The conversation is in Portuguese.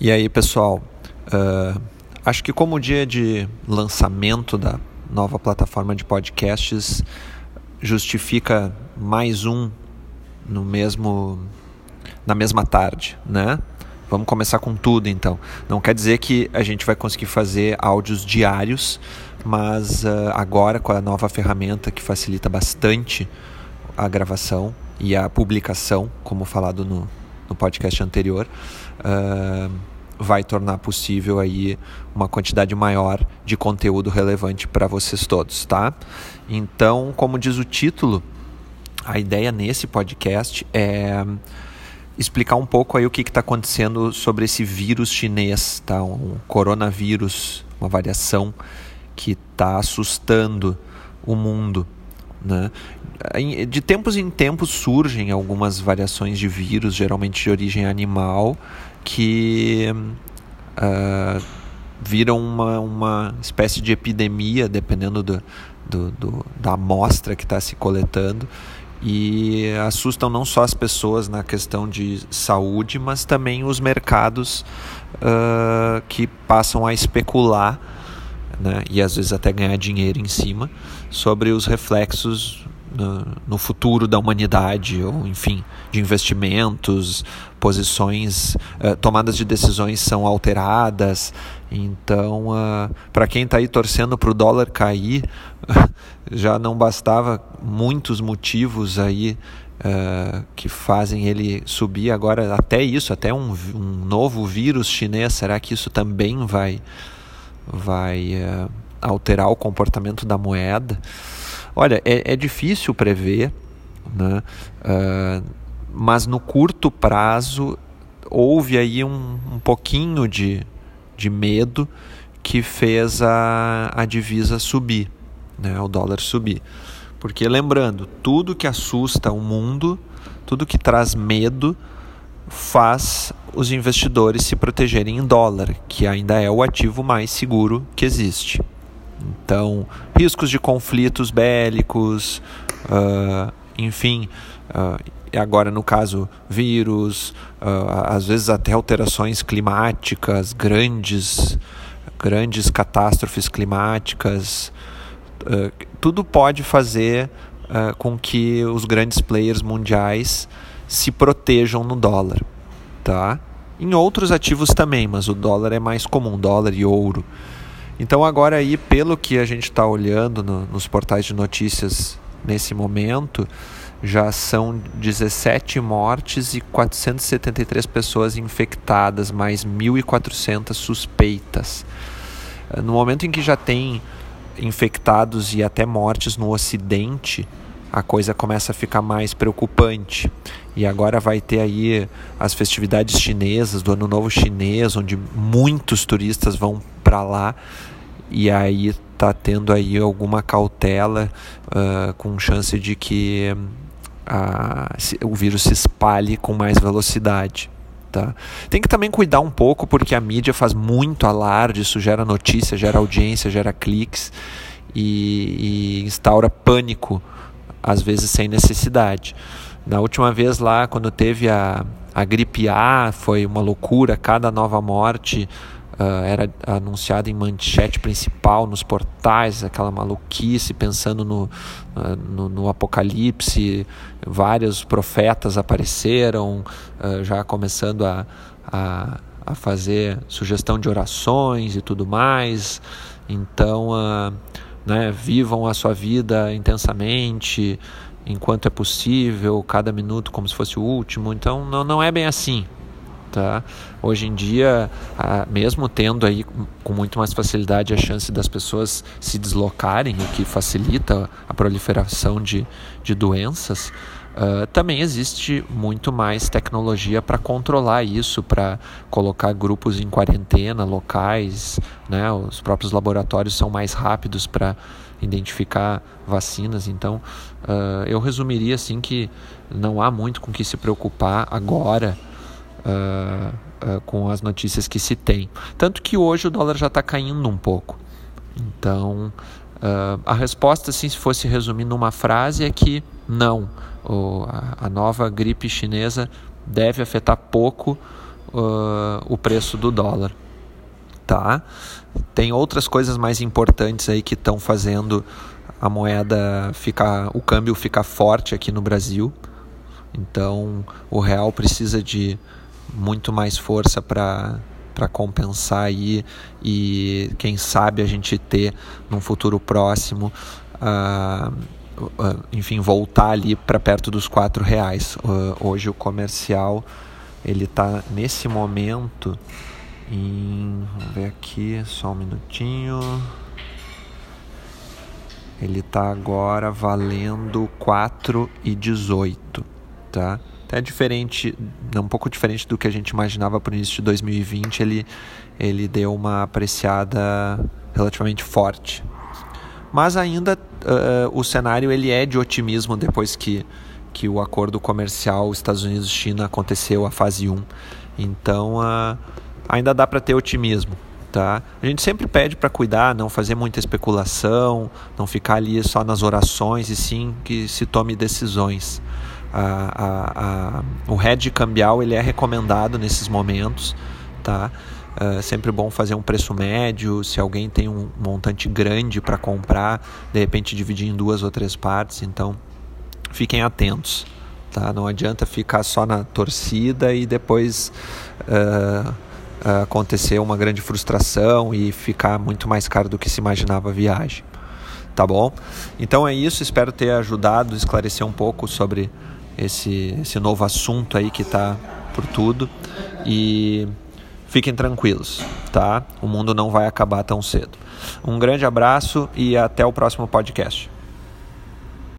E aí, pessoal, uh, acho que como dia de lançamento da nova plataforma de podcasts justifica mais um no mesmo na mesma tarde, né? Vamos começar com tudo então. Não quer dizer que a gente vai conseguir fazer áudios diários, mas uh, agora com a nova ferramenta que facilita bastante a gravação e a publicação, como falado no, no podcast anterior, uh, vai tornar possível aí uma quantidade maior de conteúdo relevante para vocês todos, tá? Então, como diz o título, a ideia nesse podcast é explicar um pouco aí o que está acontecendo sobre esse vírus chinês, tá? Um coronavírus, uma variação que está assustando o mundo. Né? De tempos em tempos surgem algumas variações de vírus, geralmente de origem animal, que uh, viram uma, uma espécie de epidemia, dependendo do, do, do da amostra que está se coletando, e assustam não só as pessoas na questão de saúde, mas também os mercados uh, que passam a especular né, e às vezes até ganhar dinheiro em cima sobre os reflexos no, no, futuro da humanidade, ou enfim, de investimentos, posições, uh, tomadas de decisões são alteradas. Então, uh, para quem está aí torcendo para o dólar cair, já não bastava muitos motivos aí uh, que fazem ele subir. Agora, até isso, até um, um novo vírus chinês, será que isso também vai vai uh, alterar o comportamento da moeda. Olha, é, é difícil prever, né? Uh, mas no curto prazo houve aí um, um pouquinho de, de medo que fez a, a divisa subir, né? o dólar subir. Porque lembrando, tudo que assusta o mundo, tudo que traz medo, faz os investidores se protegerem em dólar, que ainda é o ativo mais seguro que existe. Então, riscos de conflitos bélicos, uh, enfim, uh, agora no caso vírus, uh, às vezes até alterações climáticas, grandes, grandes catástrofes climáticas, tudo pode fazer com que os grandes players mundiais se protejam no dólar, tá? Em outros ativos também, mas o dólar é mais comum, dólar e ouro. Então agora aí, pelo que a gente está olhando no, nos portais de notícias nesse momento, já são 17 mortes e 473 pessoas infectadas, mais 1.400 suspeitas. No momento em que já tem infectados e até mortes no Ocidente, a coisa começa a ficar mais preocupante. E agora vai ter aí as festividades chinesas, do Ano Novo Chinês, onde muitos turistas vão para lá. E aí tá tendo aí alguma cautela uh, com chance de que uh, o vírus se espalhe com mais velocidade. Tá? Tem que também cuidar um pouco porque a mídia faz muito alarde, isso gera notícia, gera audiência, gera cliques e, e instaura pânico às vezes sem necessidade. Na última vez lá, quando teve a, a gripe A, foi uma loucura, cada nova morte uh, era anunciada em manchete principal nos portais, aquela maluquice, pensando no, uh, no, no, apocalipse, vários profetas apareceram, uh, já começando a, a, a, fazer sugestão de orações e tudo mais. Então, né? Vivam a sua vida intensamente, enquanto é possível, cada minuto como se fosse o último. Então, não, não é bem assim. Tá? Hoje em dia, mesmo tendo aí com muito mais facilidade a chance das pessoas se deslocarem, o que facilita a proliferação de, de doenças, Uh, também existe muito mais tecnologia para controlar isso, para colocar grupos em quarentena locais, né? os próprios laboratórios são mais rápidos para identificar vacinas. Então, uh, eu resumiria assim que não há muito com que se preocupar agora uh, com as notícias que se tem. Tanto que hoje o dólar já está caindo um pouco. Então, a resposta, assim, se fosse resumir numa frase, é que não a nova gripe chinesa deve afetar pouco uh, o preço do dólar, tá? Tem outras coisas mais importantes aí que estão fazendo a moeda ficar, o câmbio ficar forte aqui no Brasil. Então, o real precisa de muito mais força para para compensar aí e quem sabe a gente ter num futuro próximo enfim voltar ali para perto dos quatro reais uh, hoje o comercial ele está nesse momento em vamos ver aqui só um minutinho ele está agora valendo 4,18, tá? Até diferente, um pouco diferente do que a gente imaginava para o início de 2020, ele, ele deu uma apreciada relativamente forte. Mas ainda uh, o cenário ele é de otimismo depois que, que o acordo comercial Estados Unidos-China aconteceu, a fase 1. Então uh, ainda dá para ter otimismo. Tá? A gente sempre pede para cuidar, não fazer muita especulação, não ficar ali só nas orações e sim que se tome decisões. A, a, a, o hedge cambial ele é recomendado nesses momentos, tá? É sempre bom fazer um preço médio. Se alguém tem um montante grande para comprar, de repente dividir em duas ou três partes. Então, fiquem atentos. Tá? Não adianta ficar só na torcida e depois uh, acontecer uma grande frustração e ficar muito mais caro do que se imaginava a viagem. Tá bom? Então é isso, espero ter ajudado esclarecer um pouco sobre esse, esse novo assunto aí que está por tudo. E fiquem tranquilos, tá? O mundo não vai acabar tão cedo. Um grande abraço e até o próximo podcast.